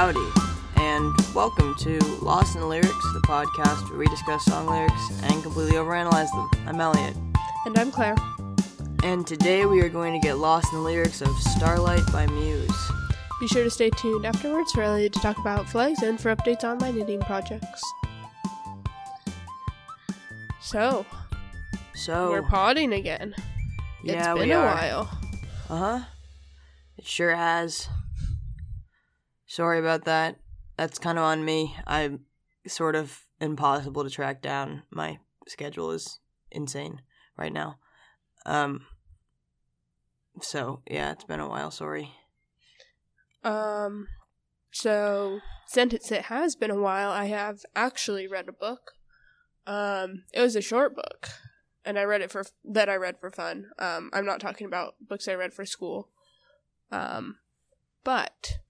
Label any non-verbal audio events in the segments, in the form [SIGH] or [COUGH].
Howdy, and welcome to Lost in the Lyrics, the podcast where we discuss song lyrics and completely overanalyze them. I'm Elliot, And I'm Claire. and today we are going to get lost in the lyrics of Starlight by Muse. Be sure to stay tuned afterwards for Elliot to talk about flags and for updates on my knitting projects. So, So, we're potting again. yeah, it's been we a are. while. Uh huh. It sure has. Sorry about that. That's kind of on me. I'm sort of impossible to track down. My schedule is insane right now. Um. So yeah, it's been a while. Sorry. Um, so since it has been a while, I have actually read a book. Um, it was a short book, and I read it for that I read for fun. Um, I'm not talking about books I read for school. Um, but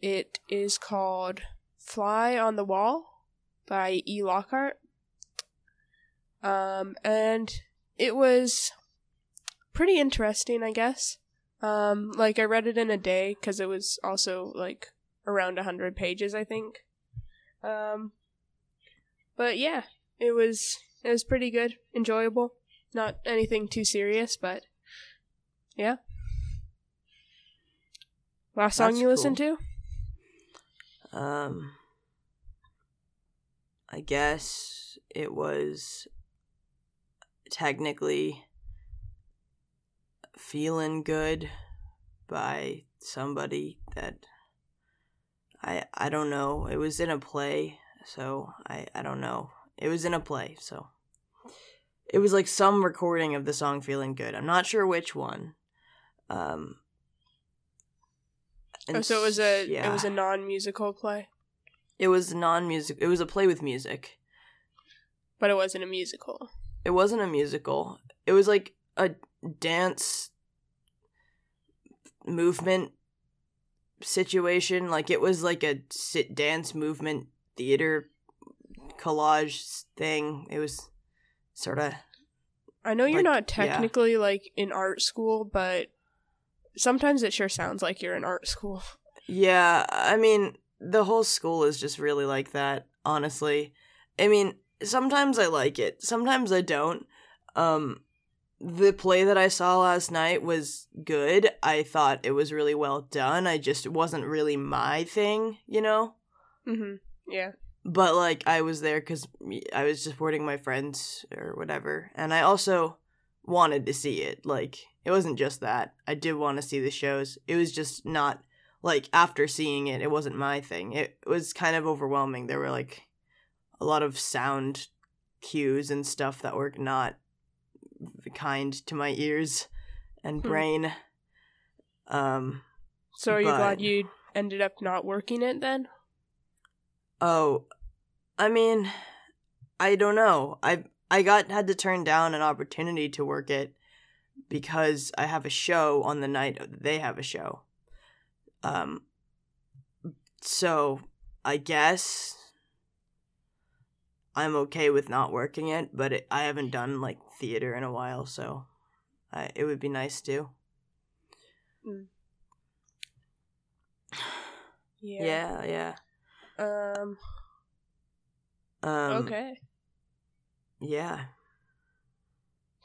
it is called "Fly on the Wall" by E. Lockhart. Um, and it was pretty interesting, I guess. Um, like I read it in a day because it was also like around a hundred pages, I think. Um, but yeah, it was it was pretty good, enjoyable. Not anything too serious, but yeah. Last song That's you listened to? Um. I guess it was technically feeling good by somebody that I I don't know. It was in a play, so I I don't know. It was in a play, so it was like some recording of the song feeling good. I'm not sure which one. Um Oh, so it was a yeah. it was a non musical play, It was non-music. It was a play with music. but it wasn't a musical. It wasn't a musical. It was like a dance movement situation. Like it was like a sit dance movement theater collage thing. It was sort of I know you're Like, not yeah. technically like in art school, but sometimes it sure sounds like you're in art school. [LAUGHS] Yeah, I mean, the whole school is just really like that, honestly. I mean, sometimes I like it, sometimes I don't. Um the play that I saw last night was good. I thought it was really well done. I just it wasn't really my thing, you know? hmm Yeah. But like I was there cuz I was supporting my friends or whatever, and I also wanted to see it. Like it wasn't just that. I did want to see the shows. It was just not like after seeing it, it wasn't my thing. It was kind of overwhelming. There were like a lot of sound cues and stuff that were not kind to my ears and Hmm. brain. Um So are you glad you ended up not working it then? Oh, I mean, I don't know. I I got had to turn down an opportunity to work it because I have a show on the night they have a show. Um so I guess I'm okay with not working it, but it, I haven't done like theater in a while, so I, it would be nice to. Yeah, yeah. Um. Um, okay. Yeah.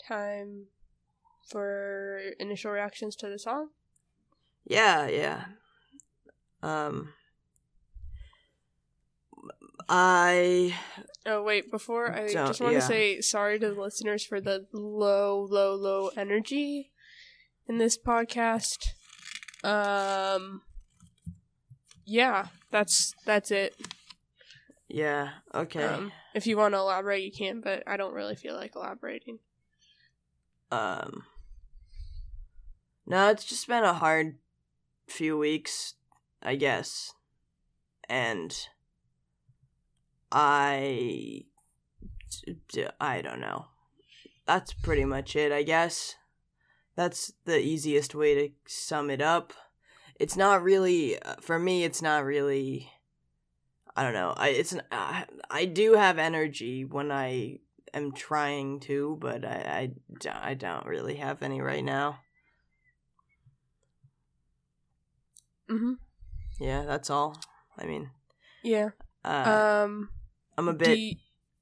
Time for initial reactions to the song. Yeah, yeah. Um I Oh wait, before I just want to say sorry to the listeners for the low, low, low energy in this podcast. Um. Yeah, that's that's it. yeah, okay. Um, if you want to elaborate, you can, but I don't really feel like elaborating. Um No, it's just been a hard few weeks, I guess. And I I don't know. That's pretty much it, I guess. That's the easiest way to sum it up. It's not really uh, for me it's not really I don't know. I it's an, uh, I do have energy when I am trying to, but I—I don't really have any right now. Mm-hmm. Yeah, that's all. I mean, Yeah. uh, Um. I'm a Do bit you,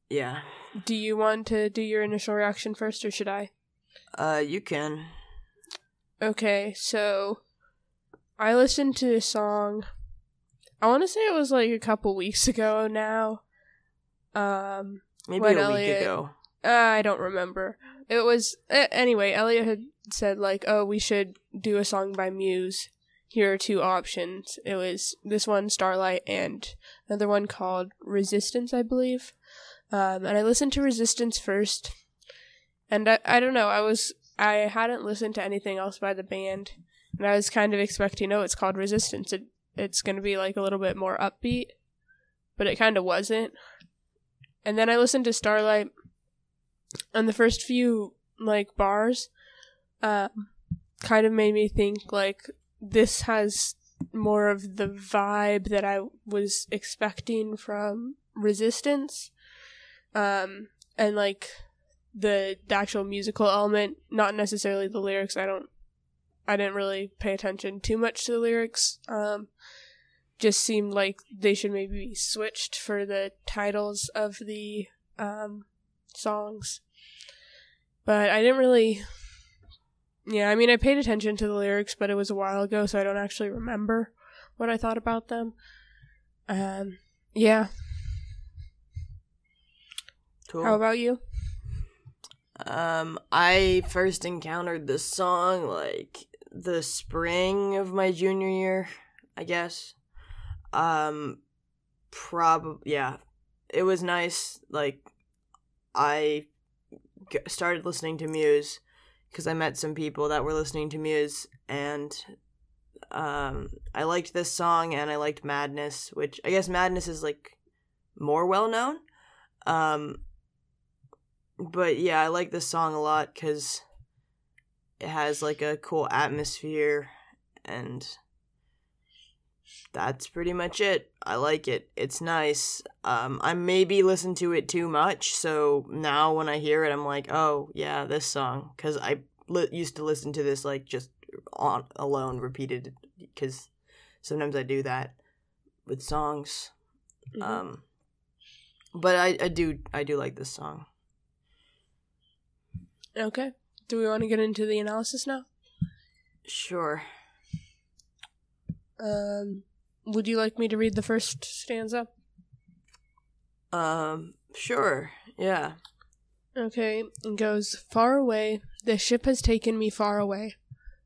yeah. do you want to do your initial reaction first, or should I? Uh, you can. Okay, so I listened to a song. I want to say it was like a couple weeks ago now. Um, Maybe a week Elliot- ago. I don't remember. It was a- anyway. Elliot had said like, "Oh, we should do a song by Muse. Here are two options. It was this one, Starlight, and another one called Resistance, I believe." Um, and I listened to Resistance first, and I, I don't know. I was I hadn't listened to anything else by the band, and I was kind of expecting, oh, it's called Resistance. It it's gonna be like a little bit more upbeat, but it kind of wasn't. And then I listened to Starlight, and the first few like bars, um, kind of made me think like this has more of the vibe that I was expecting from Resistance, um, and like the, the actual musical element, not necessarily the lyrics. I don't, I didn't really pay attention too much to the lyrics. Um, just seemed like they should maybe be switched for the titles of the um, songs. But I didn't really. Yeah, I mean, I paid attention to the lyrics, but it was a while ago, so I don't actually remember what I thought about them. Um, yeah. Cool. How about you? Um, I first encountered this song like the spring of my junior year, I guess. Um, probably yeah, it was nice. Like, I g- started listening to Muse because I met some people that were listening to Muse, and um, I liked this song and I liked Madness, which I guess Madness is like more well known. Um, but yeah, I like this song a lot because it has like a cool atmosphere, and that's pretty much it. I like it. It's nice. Um, I maybe listen to it too much, so now when I hear it, I'm like, oh yeah, this song, because I li- used to listen to this like just on alone, repeated, because sometimes I do that with songs. Mhm. Um, but I, I do I do like this song. okay. Do we want to get into the analysis now? Sure. Um, would you like me to read the first stanza? Um, sure. Yeah. Okay, it goes far away. The ship has taken me far away,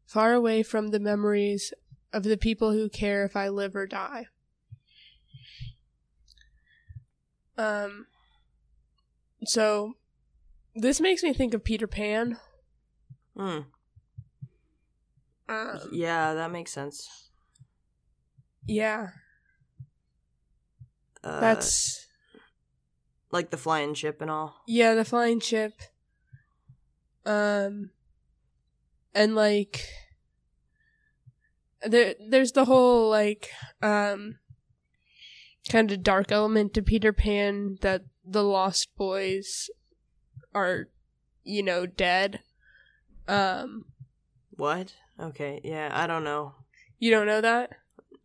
far away from the memories of the people who care if I live or die. Um, so this makes me think of Peter Pan. Hmm. Um, Yeah, that makes sense. Yeah, Uh, that's like the flying ship and all. yeah, the flying ship. Um, and like there, there's the whole like um kind of dark element to Peter Pan that the Lost Boys are, you know, dead. Um, What? Okay. Yeah, I don't know. you don't know that?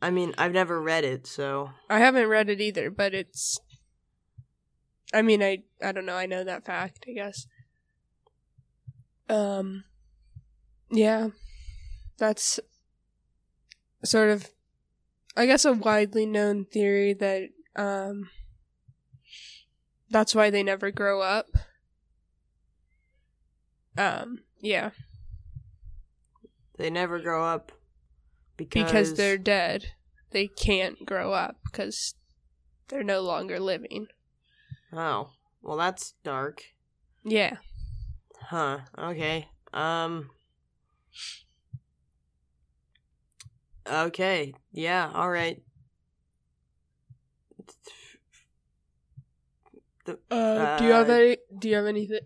I mean, I've never read it, so I haven't read it either, but it's. I mean, I I don't know. I know that fact. I guess. Um. Yeah, that's sort of, I guess, a widely known theory that um. That's why they never grow up. Um. Yeah, they never grow up because because they're dead. They can't grow up because they're no longer living. Oh, well, that's dark. Yeah. Huh. Okay. Um. Okay. Yeah. All right. Uh, do you have Uh, any? Do you have any th-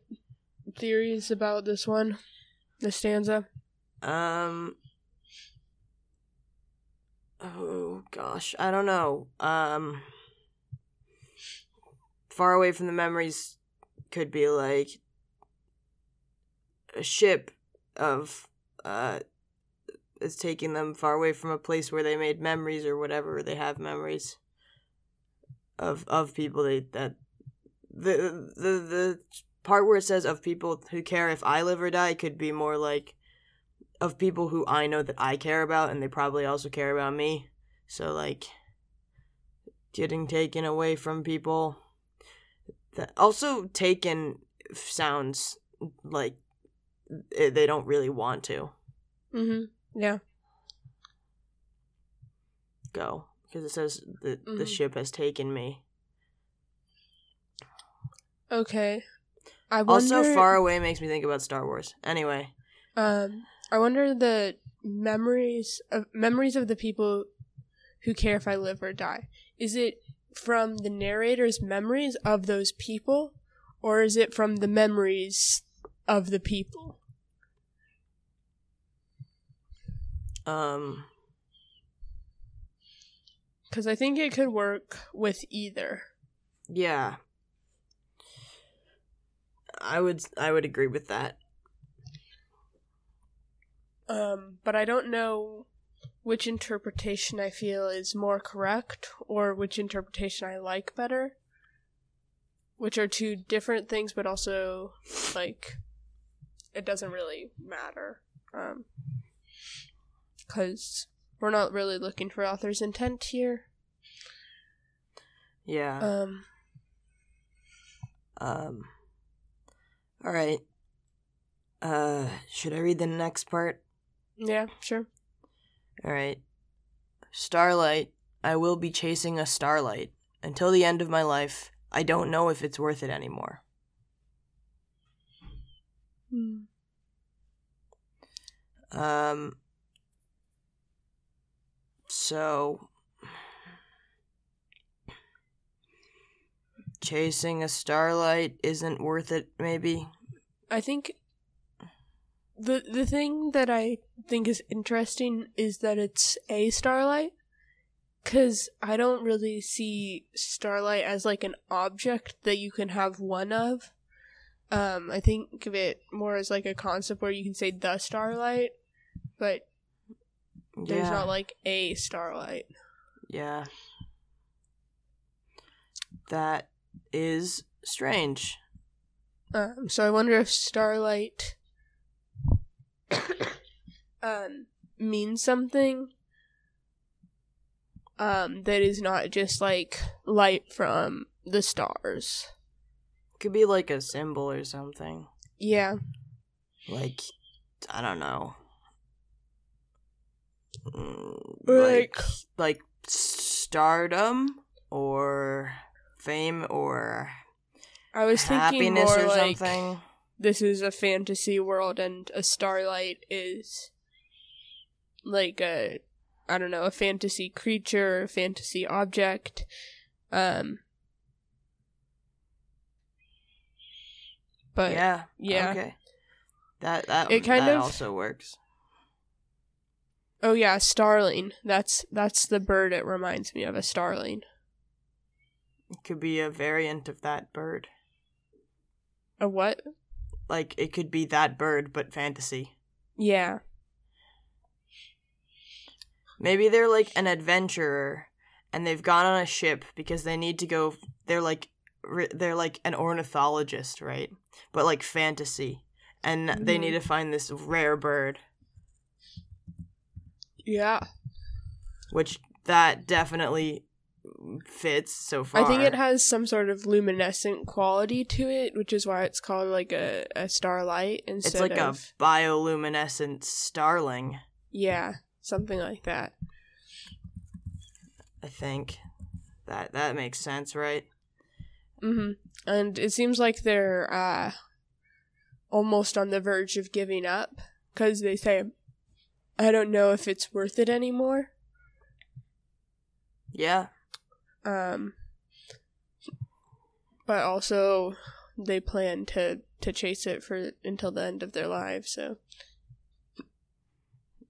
theories about this one, the stanza? Um. Oh gosh, I don't know. Um. Far away from the memories could be like a ship of uh is taking them far away from a place where they made memories or whatever they have memories. of of people that that the the the part where it says of people who care if I live or die could be more like of people who I know that I care about and they probably also care about me. So like getting taken away from people that also taken sounds like they don't really want to. Mhm. Yeah. Go because it says the Mhm. ship has taken me. Okay. I Also, far away makes me think about Star Wars. Anyway, Um, I wonder the memories of memories of the people who care if I live or die. Is it from the narrator's memories of those people, or is it from the memories of the people? um, Because I think it could work with either. yeah, I would I would agree with that. Um, but I don't know which interpretation I feel is more correct or which interpretation I like better. Which are two different things, but also like it doesn't really matter. Um, because we're not really looking for author's intent here. Yeah. Um, Um. All right. Uh, should I read the next part? Yeah, sure. All right. Starlight. I will be chasing a starlight until the end of my life. I don't know if it's worth it anymore. Um. So. Chasing a starlight isn't worth it, maybe? I think the the thing that I think is interesting is that it's a starlight cuz I don't really see starlight as like an object that you can have one of. Um I think of it more as like a concept where you can say the starlight, but there's yeah. not like a starlight. Yeah. That is strange. Um, so I wonder if starlight um, means something um, that is not just like light from the stars. Could be like a symbol or something. Yeah. Like, I don't know. Mm, Like- Like, like stardom or fame or I was thinking more or like something. this is a fantasy world and a starlight is like a I don't know, a fantasy creature, a fantasy object. Um But yeah. yeah. Okay. That that It kind that of- also works. Oh yeah, starling. That's that's the bird it reminds me of, a starling. It could be a variant of that bird. A what? Like it could be that bird but fantasy. Yeah. Maybe they're like an adventurer and they've gone on a ship because they need to go they're like they're like an ornithologist, right? But like fantasy. And they Mhm. need to find this rare bird, Yeah. which that definitely fits so far. I think it has some sort of luminescent quality to it, which is why it's called like a, a starlight instead It's like of a bioluminescent starling, Yeah, something like that. I think. That that makes sense, right? hmm And it seems like they're uh almost on the verge of giving up because they say, "I don't know if it's worth it anymore." Yeah. Um, but also they plan to to chase it for until the end of their lives. So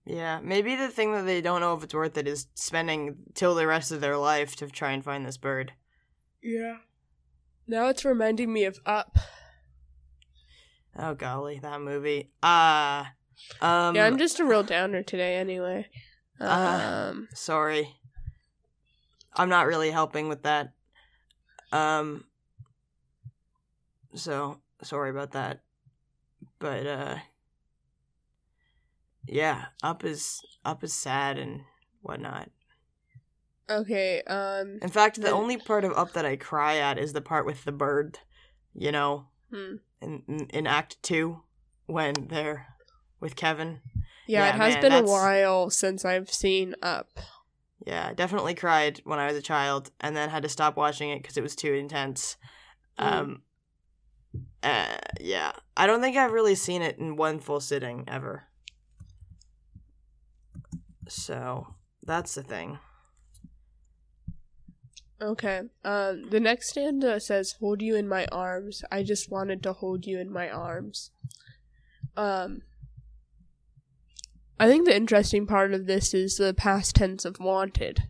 Yeah, maybe the thing that they don't know if it's worth it is spending till the rest of their life to try and find this bird. yeah. Now it's reminding me of Up. Oh golly, that movie. Ah, um, yeah, I'm just a real downer today. Anyway. Uh, Um. sorry. I'm not really helping with that. Um. So sorry about that, but uh. Yeah, up is up is sad and whatnot. Okay. Um. In fact, the only part of Up that I cry at is the part with the bird. You know, hmm. in in, in Act Two, when they're with Kevin. Yeah, Yeah, it has man, been a while since I've seen Up. Yeah, definitely cried when I was a child, and then had to stop watching it because it was too intense. Mm. Um. Uh, yeah, I don't think I've really seen it in one full sitting ever. So that's the thing. Okay. Um. The next stanza says, "Hold you in my arms. I just wanted to hold you in my arms." Um. I think the interesting part of this is the past tense of wanted.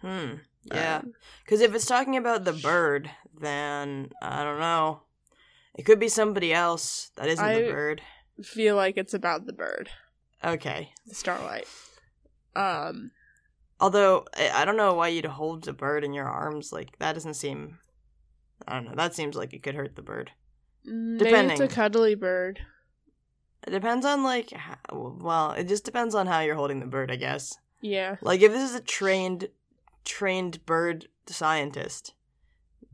Hmm. Yeah. Um, Because if it's talking about the bird, then I don't know. It could be somebody else that isn't the bird. feel like it's about the bird, Okay. the starlight. Um. Although I don't know why you'd hold a bird in your arms. Like that doesn't seem. I don't know. That seems like it could hurt the bird. Maybe it's a cuddly bird. It depends on like. How, well, it just depends on how you're holding the bird, I guess. Yeah. Like if this is a trained, trained bird scientist,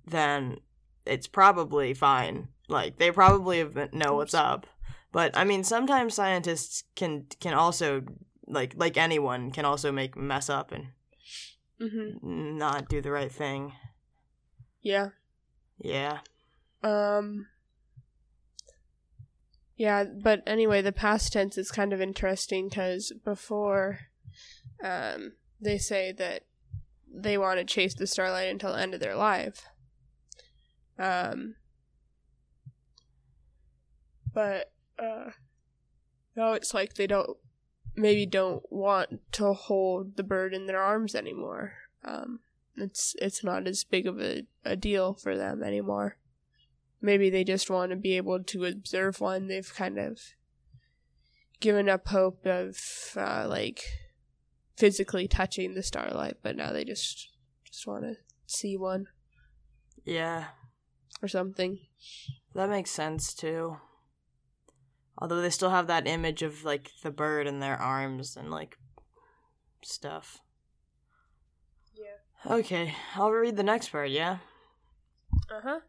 then it's probably fine. Like they probably have been- know what's up. But I mean, sometimes scientists can can also like like anyone can also make mess up and Mhm. not do the right thing. Yeah. Yeah. Um. Yeah, but anyway, the past tense is kind of interesting because before, um, they say that they want to chase the starlight until the end of their life. Um. But uh, now it's like they don't, maybe don't want to hold the bird in their arms anymore. Um, it's it's not as big of a, a deal for them anymore maybe they just want to be able to observe one they've kind of given up hope of uh, like physically touching the starlight but now they just just want to see one Yeah. or something That makes sense too. Although they still have that image of like the bird in their arms and like stuff. yeah Okay, I'll read the next part, yeah? uh-huh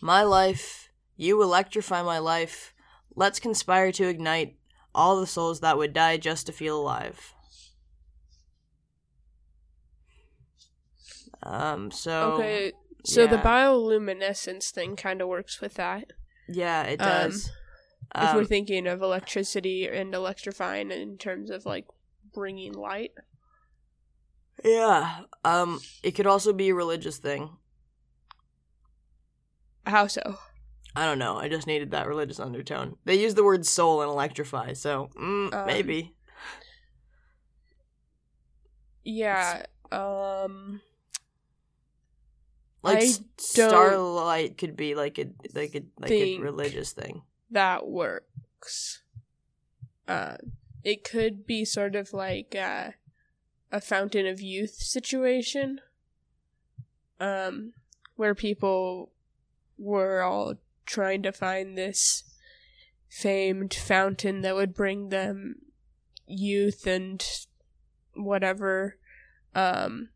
My life, you electrify my life. Let's conspire to ignite all the souls that would die just to feel alive. Um, so okay so the bioluminescence thing kind of works with that yeah, it um, does. if Um, we're thinking of electricity and electrifying in terms of like bringing light yeah, um, it could also be a religious thing. how so I don't know. I just needed that religious undertone. They use the word soul and electrify, so mm, Um, maybe. yeah um Like I starlight could be like a like a like a religious thing. That works. Uh, it could be sort of like uh, a fountain of youth situation, um, where people were all trying to find this famed fountain that would bring them youth and whatever. Um,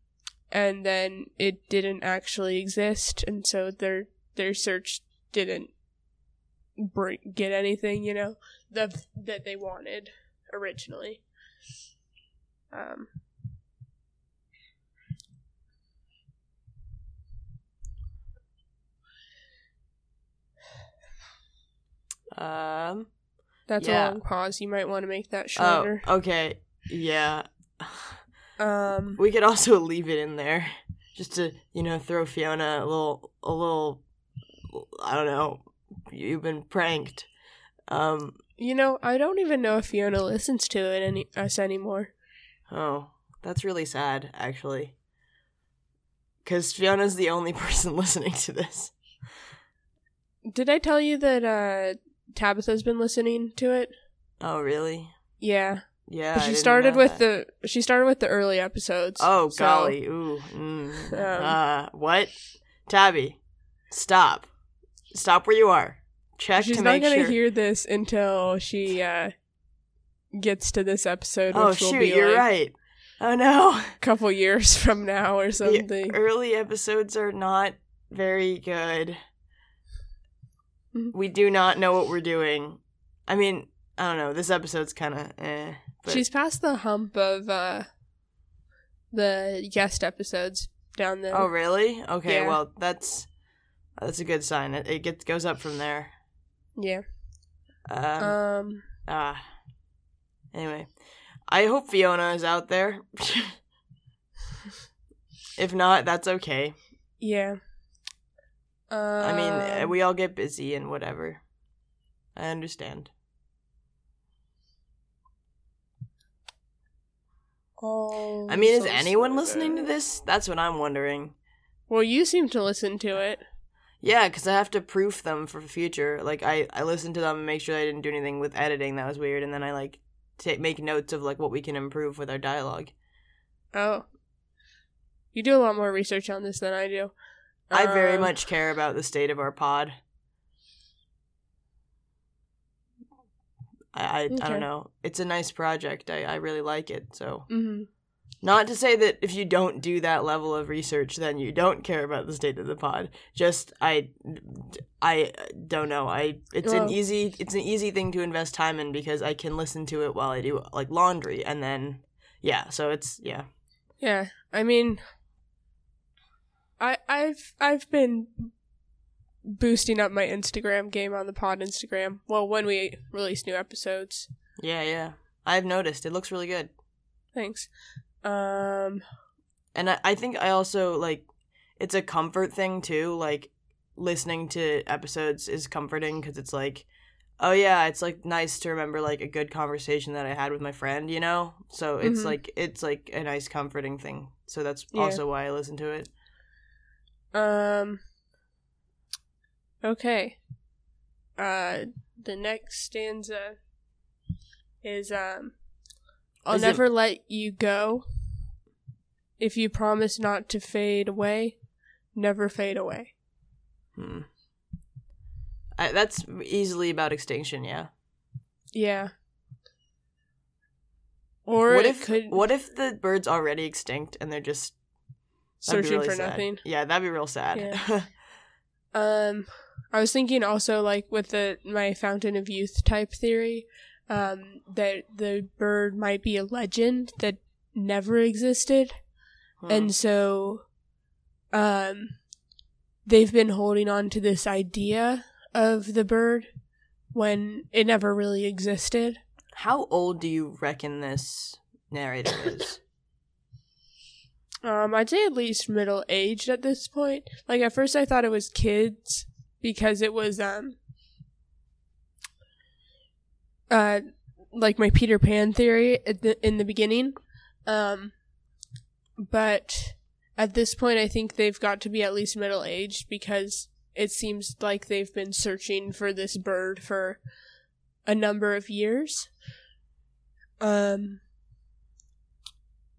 and then it didn't actually exist, and so their their search didn't bring get anything, you know, that that they wanted originally. Um Um. that's Yeah. a long pause. You might want to make that Oh, shorter. okay. Yeah. um [LAUGHS] We could also leave it in there, just to you know throw Fiona a little a little. I don't know. You've been pranked. Um. you know, I don't even know if Fiona listens to it any us anymore. Oh, that's really sad, actually. Because Fiona's the only [LAUGHS] person listening to this. Did I tell you that uh Tabitha's been listening to it? Oh, really? Yeah. Yeah. But she started with that. the she started with the early episodes. Oh so- golly. Ooh. Mm. [LAUGHS] Um, uh, what? Tabby, stop. Stop where you are. Check She's to not make gonna sure. hear this until she uh gets to this episode, oh which will shoot, be you're like right. Oh no. a [LAUGHS] couple years from now or The something. early episodes are not very good. Mhm. We do not know what we're doing. I mean, I don't know. This episode's kind of eh. But She's past the hump of uh the guest episodes down there. oh really? Okay. Yeah. Well, that's that's a good sign. It, it gets goes up from there. Yeah. Um, Um. Ah. Anyway, I hope Fiona is out there. [LAUGHS] if not, that's okay. Yeah. Um, I mean, eh, we all get busy and whatever. I understand. Oh, I mean, is so anyone listening to this? That's what I'm wondering. Well, you seem to listen to it. Yeah, because I have to proof them for the future. Like, I, I listen to them and make sure I didn't do anything with editing that was weird, and then I, like, ta make notes of, like, what we can improve with our dialogue. Oh. You do a lot more research on this than I do. I very Um, much care about the state of our pod. I I, I don't know. It's a nice project. I, I really like it. So mhm. Not to say that if you don't do that level of research, then you don't care about the state of the pod. Just I I don't know. I it's an easy it's an easy thing to invest time in because I can listen to it while I do like laundry and then yeah. So it's yeah. Yeah. I mean, I I've I've been boosting up my Instagram game on the pod Instagram. Well, when we release new episodes. Yeah, yeah. I've noticed. It looks really good. Thanks. Um. And I, I think I also like it's a comfort thing too. Like listening to episodes is comforting because it's like, oh yeah, it's like nice to remember like a good conversation that I had with my friend, you know. So it's Mhm. like it's like a nice comforting thing. So that's Yeah. also why I listen to it. Um. Okay. Uh, the next stanza is um, I'll Is it- never let you go. If you promise not to fade away, never fade away. Hmm. I, that's easily about extinction, yeah. Yeah. Or what it if could what if the bird's already extinct and they're just that'd be searching really for sad. nothing. Yeah, that'd be real sad. Yeah. [LAUGHS] Um, I was thinking also like with the my fountain of youth type theory, um, that the bird might be a legend that never existed, Hmm. and so, um, they've been holding on to this idea of the bird when it never really existed. How old do you reckon this narrator is? [COUGHS] Um, I'd say at least middle aged at this point. Like at first I thought it was kids because it was um uh like my Peter Pan theory the, in the beginning. Um but at this point I think they've got to be at least middle aged because it seems like they've been searching for this bird for a number of years. Um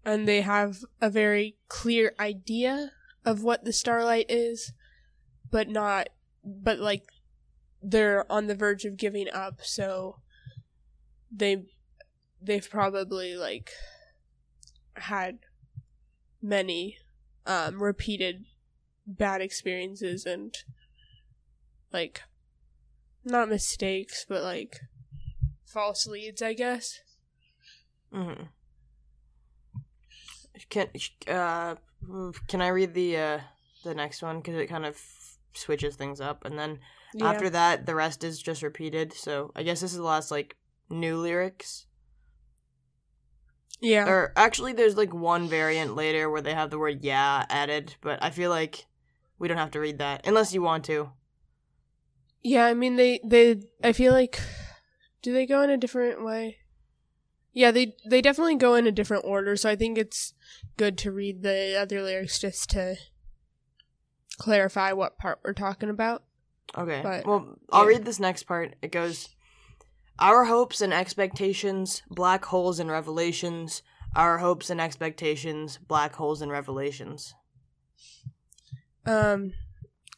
and they have a very clear idea of what the starlight is, but not, but like they're on the verge of giving up, so they they've probably like had many um repeated bad experiences and like not mistakes but like false leads i guess. Mm-hmm. Can uh can I read the uh the next one? Because it kind of switches things up, and then yeah. after that the rest is just repeated. So I guess this is the last like new lyrics. yeah Or actually, there's like one variant later where they have the word "yeah" added, but I feel like we don't have to read that unless you want to. Yeah, I mean they they I feel like do they go in a different way? Yeah, they they definitely go in a different order, so I think it's good to read the other lyrics just to clarify what part we're talking about. Okay. But, well, I'll yeah. read this next part. It goes our hopes and expectations, black holes and revelations. Our hopes and expectations, black holes and revelations. Um,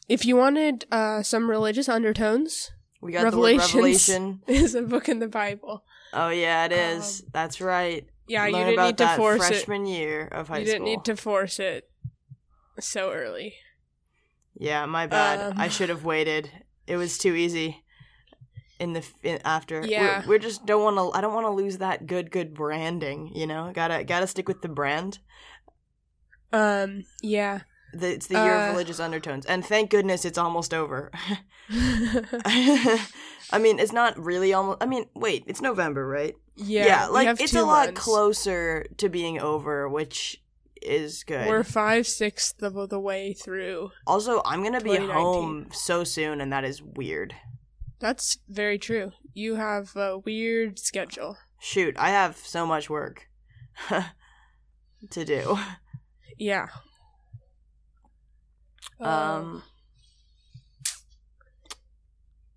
if you wanted uh, some religious undertones, We got Revelations. the revelation. [LAUGHS] is a book in the Bible. Oh yeah, it is. That's right. Um, Yeah, you didn't need to force it. freshman year of high You school. didn't need to force it so early. Yeah, my bad. Um, I should have waited. It was too easy. In the in, after, We're- Yeah. we're, just don't want to. I don't want to lose that good good branding. You know, gotta gotta stick with the brand. Um, yeah. The, it's the year Uh, of religious undertones, and thank goodness it's almost over. [LAUGHS] [LAUGHS] I mean, it's not really almost. I mean, wait, it's November, right? yeah, we like it's a lot months. closer to being over, which is good. We're five sixths of the way through. also, I'm gonna be home so soon, and that is weird. That's very true. You have a weird schedule. Shoot, I have so much work [LAUGHS] to do. Yeah. Um.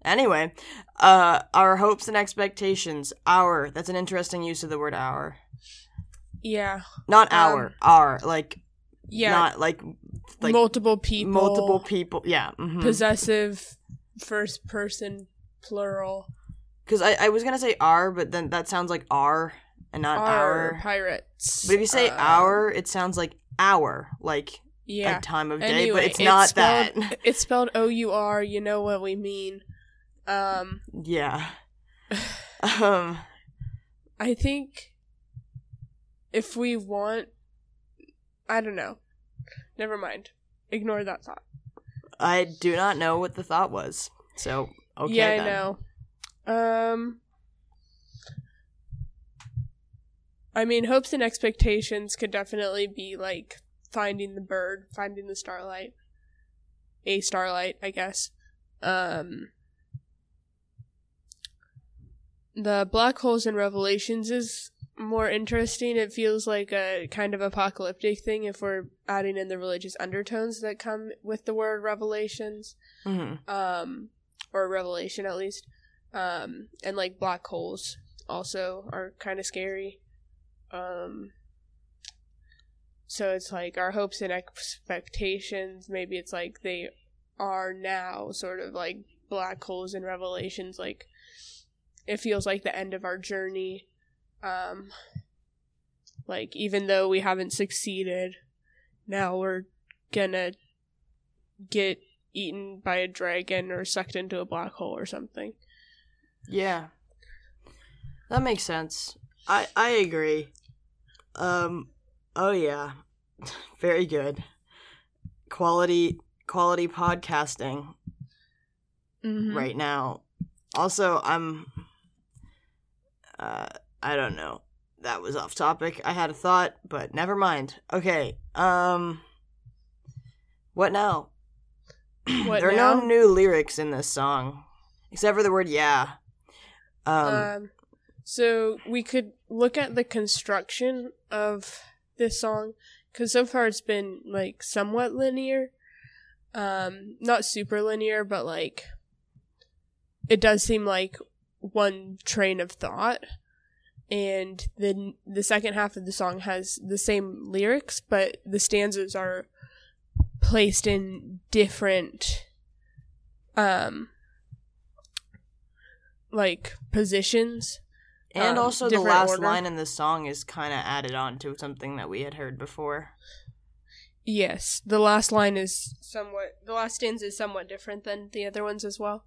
Anyway, uh, our hopes and expectations. Our. That's an interesting use of the word our. yeah. Not Um, our. Our. Like. Yeah. Not like. Like multiple people. multiple people. Yeah. mhm. Possessive first person plural. Because I, I was gonna say our, but then that sounds like our and not Our our. pirates. But if you say Um, our, it sounds like hour, like yeah. a time of day. Anyway, but it's not spelled, that. [LAUGHS] It's spelled O U R. You know what we mean. Um, yeah. [SIGHS] Um. I think if we want, I don't know. Never mind. Ignore that thought. I do not know what the thought was. So okay. yeah, I know. Um, I mean, hopes and expectations could definitely be like finding the bird, finding the starlight, a starlight, I guess. Um, the black holes and revelations is more interesting. It feels like a kind of apocalyptic thing if we're adding in the religious undertones that come with the word revelations Mhm. um, or revelation at least. Um, and like black holes also are kind of scary. Um, so it's like our hopes and expectations. Maybe it's like they are now, sort of like black holes and revelations. Like it feels like the end of our journey. Um, like even though we haven't succeeded, now we're gonna get eaten by a dragon or sucked into a black hole or something. Yeah. That makes sense. I I agree. Um oh yeah. [LAUGHS] Very good. Quality quality podcasting Mm-hmm. right now. Also, I'm uh I don't know. That was off topic. I had a thought, but never mind. Okay. Um What now? What there are now? no new lyrics in this song except for the word yeah. Um, Um, so we could look at the construction of this song because so far it's been like somewhat linear, um, not super linear, but like it does seem like one train of thought. And then the second half of the song has the same lyrics, but the stanzas are placed in different, um, like positions. And um, also, the last order. line in the song is kind of added on to something that we had heard before. Yes, the last line is somewhat. The last stanza is somewhat different than the other ones as well.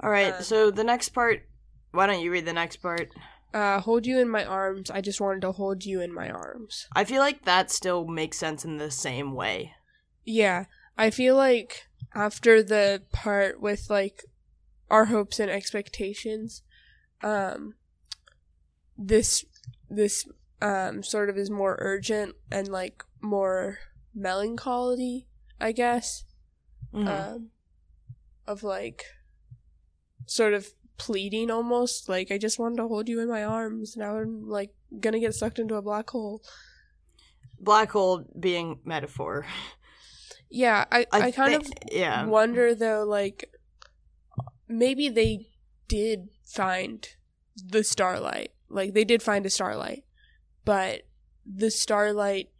All right, Uh, so the next part. Why don't you read the next part? Uh, hold you in my arms. I just wanted to hold you in my arms. I feel like that still makes sense in the same way. Yeah, I feel like after the part with like our hopes and expectations, um, this this um sort of is more urgent and like more melancholy, I guess. Mhm. um, of like sort of pleading almost like i just wanted to hold you in my arms now i'm like gonna get sucked into a black hole Black hole being metaphor. [LAUGHS] yeah i, I, kind thi- of yeah. wonder though like maybe they did find the starlight. Like they did find a starlight, but the starlight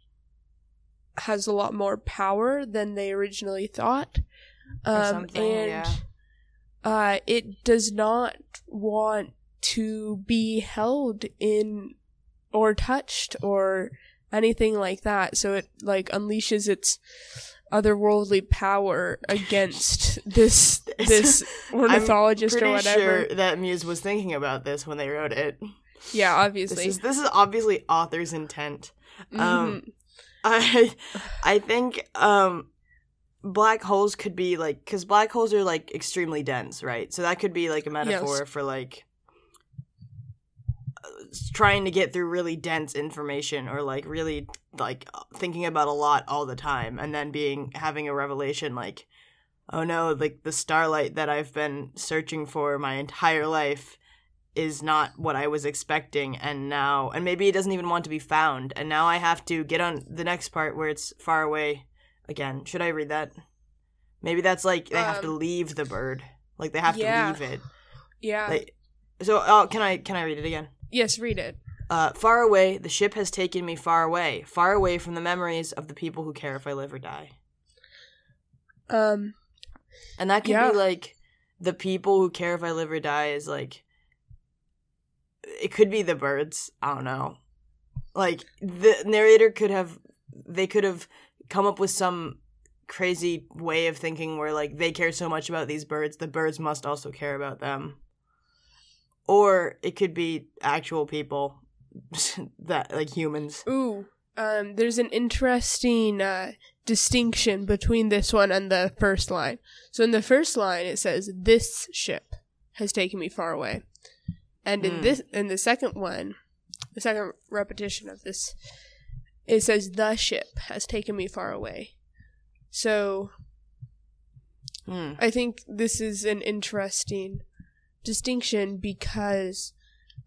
has a lot more power than they originally thought. Um, and yeah. uh, it does not want to be held in or touched or anything like that. So it like unleashes its otherworldly power against [LAUGHS] this this ornithologist or Pretty whatever. sure that Muse was thinking about this when they wrote it. Yeah, This obviously. is this is obviously author's intent. um, Mhm. [LAUGHS] I I think um black holes could be like cuz black holes are like extremely dense, right? So that could be like a metaphor for like trying to get through really dense information or like really like thinking about a lot all the time and then being having a revelation like oh no like the starlight that I've been searching for my entire life is not what I was expecting and now and maybe it doesn't even want to be found and now I have to get on the next part where it's far away again. Should I read that? Maybe that's like they have to Um, leave the bird. Like they have yeah. to leave it. yeah. Like so oh can I can I read it again? Yes, read it. Uh, far away, the ship has taken me far away, far away from the memories of the people who care if I live or die. Um And that could Yeah. be like the people who care if I live or die is like it could be the birds. I don't know. Like the narrator could have they could have come up with some crazy way of thinking where like they care so much about these birds, the birds must also care about them. Or it could be actual people [LAUGHS] that like humans. ooh, um there's an interesting uh distinction between this one and the first line. So in the first line it says this ship has taken me far away. And in Hmm. this in the second one, the second repetition of this it says the ship has taken me far away. So Hmm. I think this is an interesting distinction because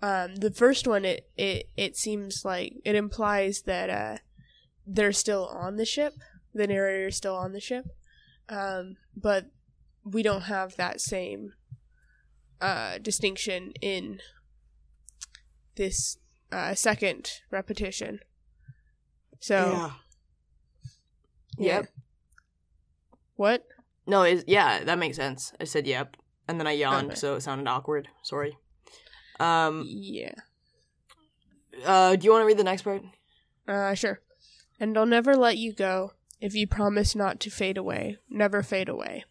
um, the first one it, it it seems like it implies that uh, they're still on the ship, the narrator is still on the ship, um, but we don't have that same uh, distinction in this uh, second repetition. So yeah. yeah. Yep. What? No, is yeah, that makes sense. I said yep, and then I yawned, Okay. so it sounded awkward. Sorry. Um. Yeah. Uh. Do you want to read the next part? Uh, sure. And I'll never let you go if you promise not to fade away. Never fade away.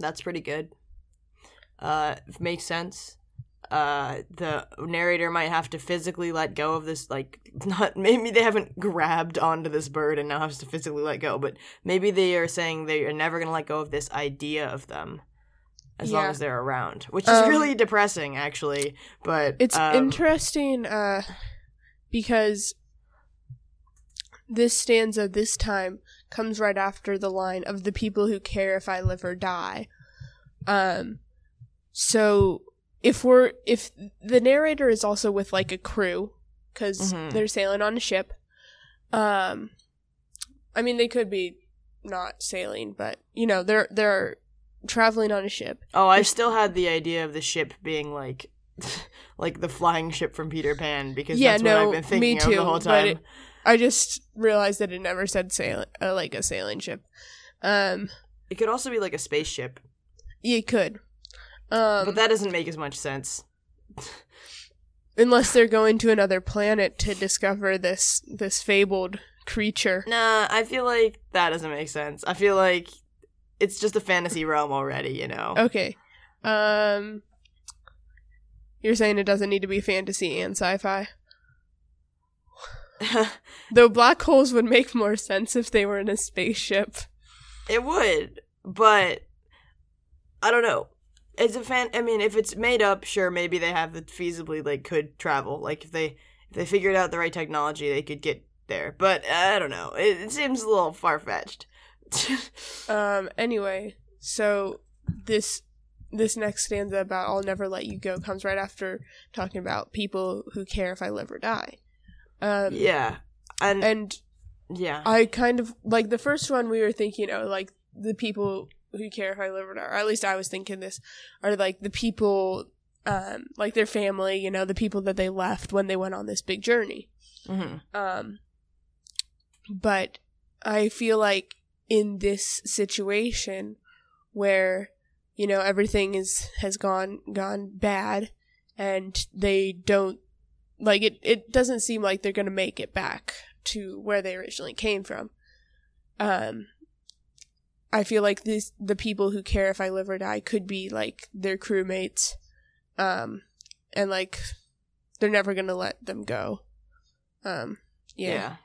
That's pretty good. Uh, makes sense. Uh, the narrator might have to physically let go of this, like, [LAUGHS] not maybe they haven't grabbed onto this bird and now has to physically let go, but maybe they are saying they are never gonna let go of this idea of them as long as they're around, which is Um, really depressing, actually. But It's um, interesting, uh, because this stanza this time comes right after the line of the people who care if I live or die. Um, so if we're if the narrator is also with like a crew because Mhm. they're sailing on a ship, um, I mean they could be not sailing, but you know they're they're traveling on a ship. Oh, I still had the idea of the ship being like, [LAUGHS] like the flying ship from Peter Pan because Yeah, that's no, what I've been me thinking of too, the whole time. it- I just realized that it never said sail uh, like a sailing ship. Um, It could also be like a spaceship, It could, um, but that doesn't make as much sense. [LAUGHS] unless they're going to another planet to discover this this fabled creature. Nah, I feel like that doesn't make sense. I feel like it's just a fantasy realm already, you know. Okay, um, you're saying it doesn't need to be fantasy and sci-fi. [LAUGHS] Though black holes would make more sense if they were in a spaceship. it would, but I don't know. It's a fan. I mean, if it's made up, sure, maybe they have it feasibly like could travel. Like if they if they figured out the right technology, they could get there. But I don't know. It, it seems a little far fetched. [LAUGHS] Um. Anyway, so this this next stanza about "I'll never let you go" comes right after talking about people who care if I live or die. Um. yeah, and, And yeah, I kind of like the first one. We were thinking, oh, like the people who care if I live or not, or at least I was thinking this, are like the people, um, like their family, you know, the people that they left when they went on this big journey. hmm Um, but I feel like in this situation where you know everything is has gone gone bad and they don't like it it doesn't seem like they're going to make it back to where they originally came from um i feel like this the people who care if i live or die could be like their crewmates um and like they're never going to let them go um Yeah. yeah.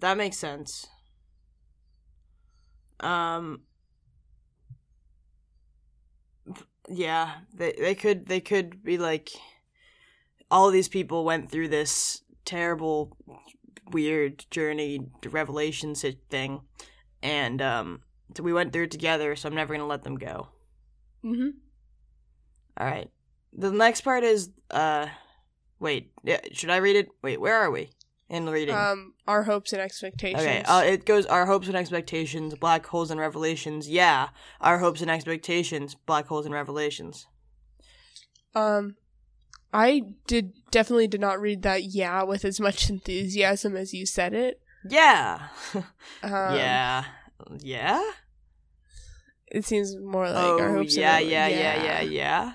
That makes sense. Um yeah, they they could they could be like all these people went through this terrible weird journey revelation thing and um so we went through it together so I'm never going to let them go. Mm-hmm. All right. The next part is uh wait, yeah, should I read it? Wait, where are we? In reading. Um, our hopes and expectations. Okay, uh, it goes our hopes and expectations, black holes and revelations. Yeah, our hopes and expectations, black holes and revelations. um, I did definitely did not read that. Yeah, with as much [LAUGHS] enthusiasm as you said it. Yeah. Um, [LAUGHS] yeah. Yeah. It seems more like oh, our hopes. yeah, and yeah, yeah, yeah, yeah.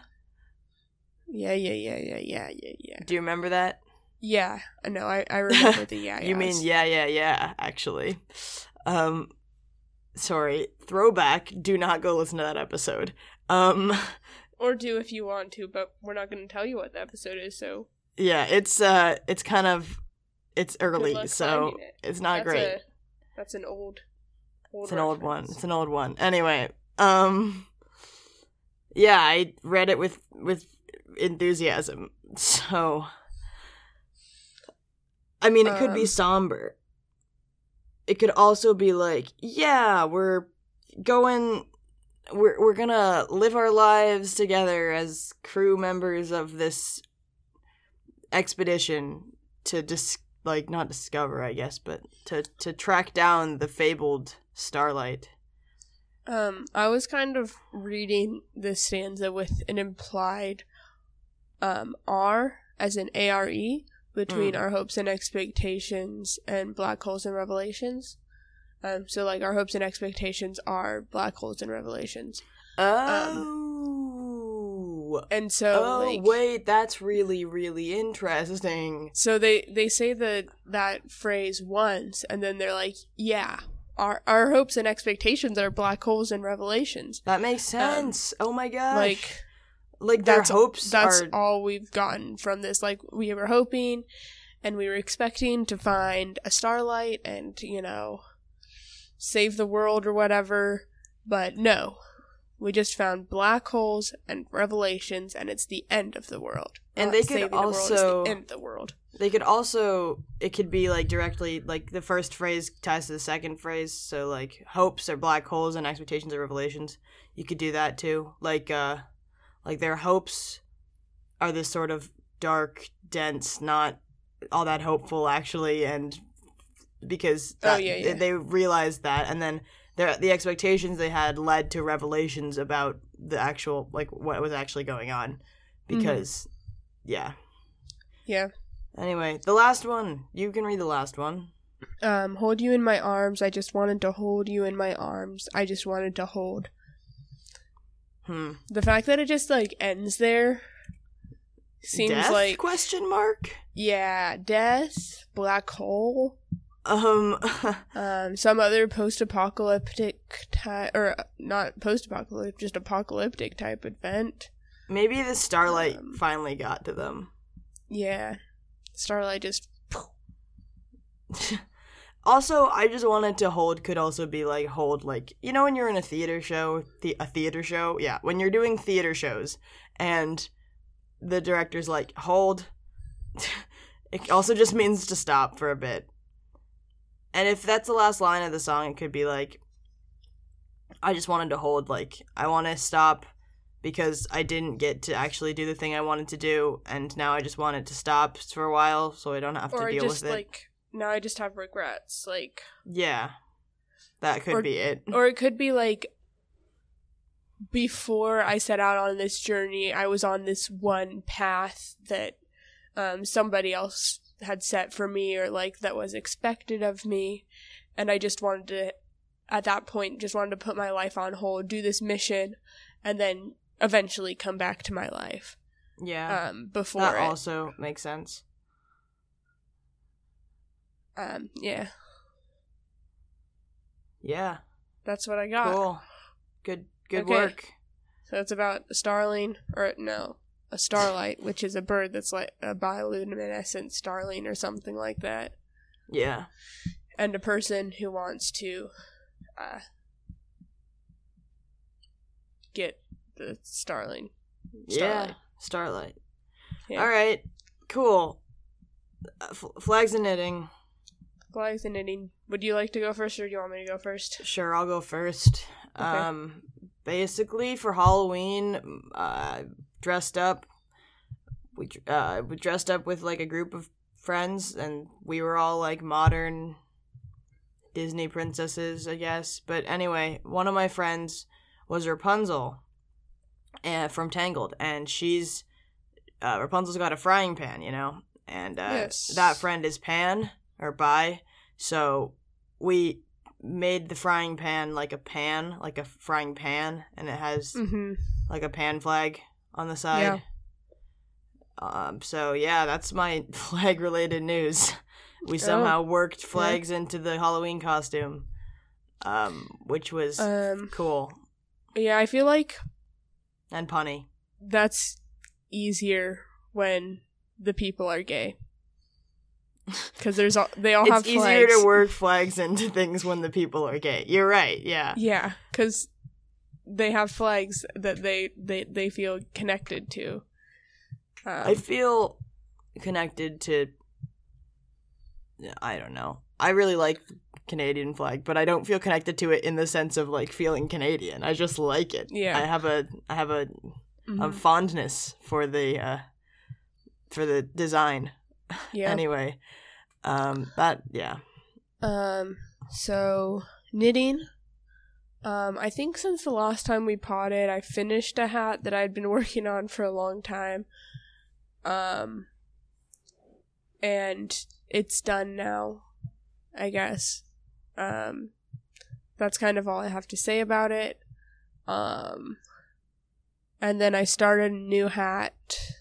yeah, yeah, yeah, yeah, yeah, yeah, yeah. Do you remember that? Yeah, no. I I [LAUGHS] remember the yeah. you mean yeah, yeah, yeah, actually. Um sorry, throwback, do not go listen to that episode. Um [LAUGHS] Or do if you want to, but we're not going to tell you what the episode is. So yeah, it's uh it's kind of it's early, so it. it's not that's great. A, that's an old. old It's an old one. It's an old one. Anyway, um yeah, I read it with with enthusiasm. [LAUGHS] So I mean, it could be Um, somber. It could also be like, yeah, we're going we're we're going to live our lives together as crew members of this expedition to dis like not discover, I guess, but to to track down the fabled starlight. Um, I was kind of reading this stanza with an implied um R as an A R E between Mm. our hopes and expectations and black holes and revelations. Um, so like our hopes and expectations are black holes and revelations, Oh. and so oh like wait, that's really really interesting. so they they say that that phrase once, and then they're like, yeah, our our hopes and expectations are black holes and revelations. That makes sense. oh my gosh. Um, Like like their that's hopes that's are all we've gotten from this. Like we were hoping and we were expecting to find a starlight and you know save the world or whatever. But no we just found black holes and revelations and it's the end of the world. And Not they could saving the also- the end of the world. They could also it could be like directly like the first phrase ties to the second phrase, so like hopes are black holes and expectations are revelations. You could do that too. Like uh like their hopes are this sort of dark, dense, not all that hopeful actually and because Oh, yeah, yeah. they realized that and then their the expectations they had led to revelations about the actual like what was actually going on Mm-hmm. because yeah yeah Anyway, the last one. You can read the last one. um hold you in my arms i just wanted to hold you in my arms i just wanted to hold Hmm. the fact that it just like ends there seems Death? like question mark. Yeah, death, black hole, Um. [LAUGHS] um, some other post-apocalyptic type, or uh, not post-apocalyptic, just apocalyptic type event. maybe the starlight Um, finally got to them. Yeah, Starlight just [LAUGHS] Also, I just wanted to hold could also be like hold like you know when you're in a theater show, the a theater show, yeah, when you're doing theater shows and the director's like hold. [LAUGHS] it also just means to stop for a bit. And if that's the last line of the song, it could be like I just wanted to hold like I want to stop because I didn't get to actually do the thing I wanted to do and now I just want it to stop for a while so I don't have or to deal just with it. like now I just have regrets. Like Yeah. That could Or- be it. [LAUGHS] or it could be like before I set out on this journey, I was on this one path that um, somebody else had set for me, or like that was expected of me, and I just wanted to, at that point, just wanted to put my life on hold, do this mission, and then eventually come back to my life. Yeah. Um, before that it. also makes sense. Um, yeah, Yeah. that's what I got. Cool. Good good Okay. work. So it's about a starling, or no, a starlight, [LAUGHS] which is a bird that's like a bioluminescent starling or something like that, Yeah. and a person who wants to uh, get the starling. Yeah. Starlight. Starlight. Yeah. All right. Cool. Uh, f- flags and knitting. Knitting. Would you like to go first, or do you want me to go first? Sure, I'll go first. Okay. Um, basically for Halloween, uh, dressed up. We uh we dressed up with like a group of friends, and we were all like modern Disney princesses, I guess. But anyway, one of my friends was Rapunzel, uh, from Tangled, and she's uh, Rapunzel's got a frying pan, you know, and uh, Yes. that friend is Pan or Bi. So we made the frying pan like a pan, like a frying pan, and it has Mm-hmm. like a pan flag on the side. Yeah. Um. So yeah, that's my [LAUGHS] flag related news. We Oh. somehow worked flags into the Halloween costume, um, which was Um. cool Yeah, I feel like and punny. that's easier when the people are gay. [LAUGHS] Because there's all they all have It's easier flags. to work flags into things when the people are gay. You're right. Yeah. Yeah, because they have flags that they they they feel connected to. Um, I feel connected to. I don't know. I really like Canadian flag, but I don't feel connected to it in the sense of like feeling Canadian. I just like it. Yeah. I have a I have a, a mhm, fondness for the uh for the design. Yeah. Anyway, um that yeah. Um. So knitting. Um. I think since the last time we potted, I finished a hat that I'd been [LAUGHS] working on for a long time. Um. And it's done now. I guess. Um. That's kind of all I have to say about it. Um. And then I started a new hat.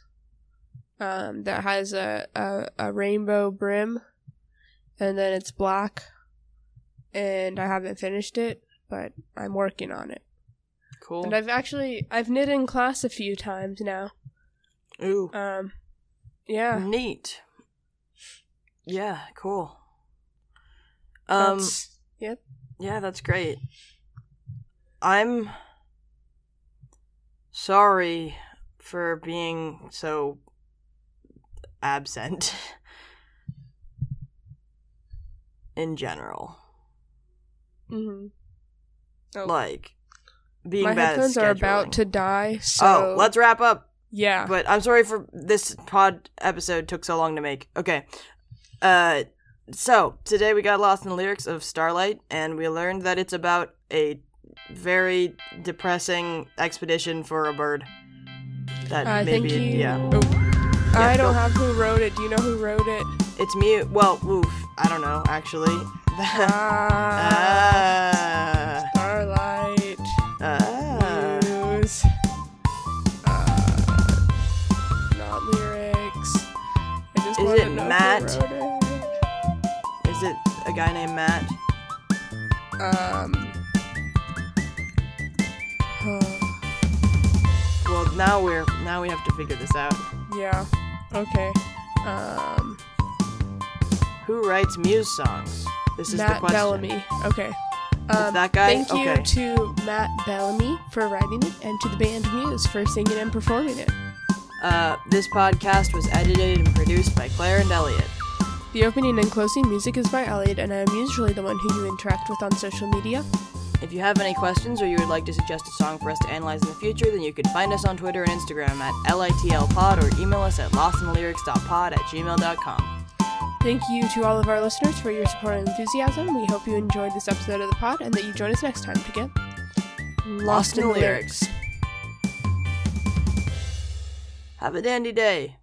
Um, that has a, a, a rainbow brim and then it's black and i haven't finished it but i'm working on it Cool. and i've actually i've knit in class a few times now Ooh. um yeah Neat. Yeah, cool. Um that's yep Yeah, that's great. I'm sorry for being so absent [LAUGHS] in general. hmm Oh. Like being my bad headphones are about to die so Oh, let's wrap up. yeah But I'm sorry for this pod episode took so long to make. Okay. Uh so today we got lost in the lyrics of Starlight and we learned that it's about a very depressing expedition for a bird. That i maybe yeah. oh. I don't have who wrote it do you know who wrote it It's me well, oof, I don't know actually. [LAUGHS] ah, Ah. starlight Ah. news uh, not lyrics i just Is it Matt? who wrote it Is it a guy named Matt? Um. Well, now we're now we have to figure this out. yeah. Okay. Um. Who writes Muse songs? This is the Matt question. Bellamy. Okay. Um, that guy? Thank you Okay. to Matt Bellamy for writing it, and to the band Muse for singing and performing it. Uh, this podcast was edited and produced by Claire and Elliot. The opening and closing music is by Elliot, and I am usually the one who you interact with on social media. If you have any questions or you would like to suggest a song for us to analyze in the future, then you can find us on Twitter and Instagram at LITLPod or email us at lostintlyrics.pod at gmail.com. Thank you to all of our listeners for your support and enthusiasm. We hope you enjoyed this episode of the pod and that you join us next time to get Lost, in, lyrics. Have a dandy day.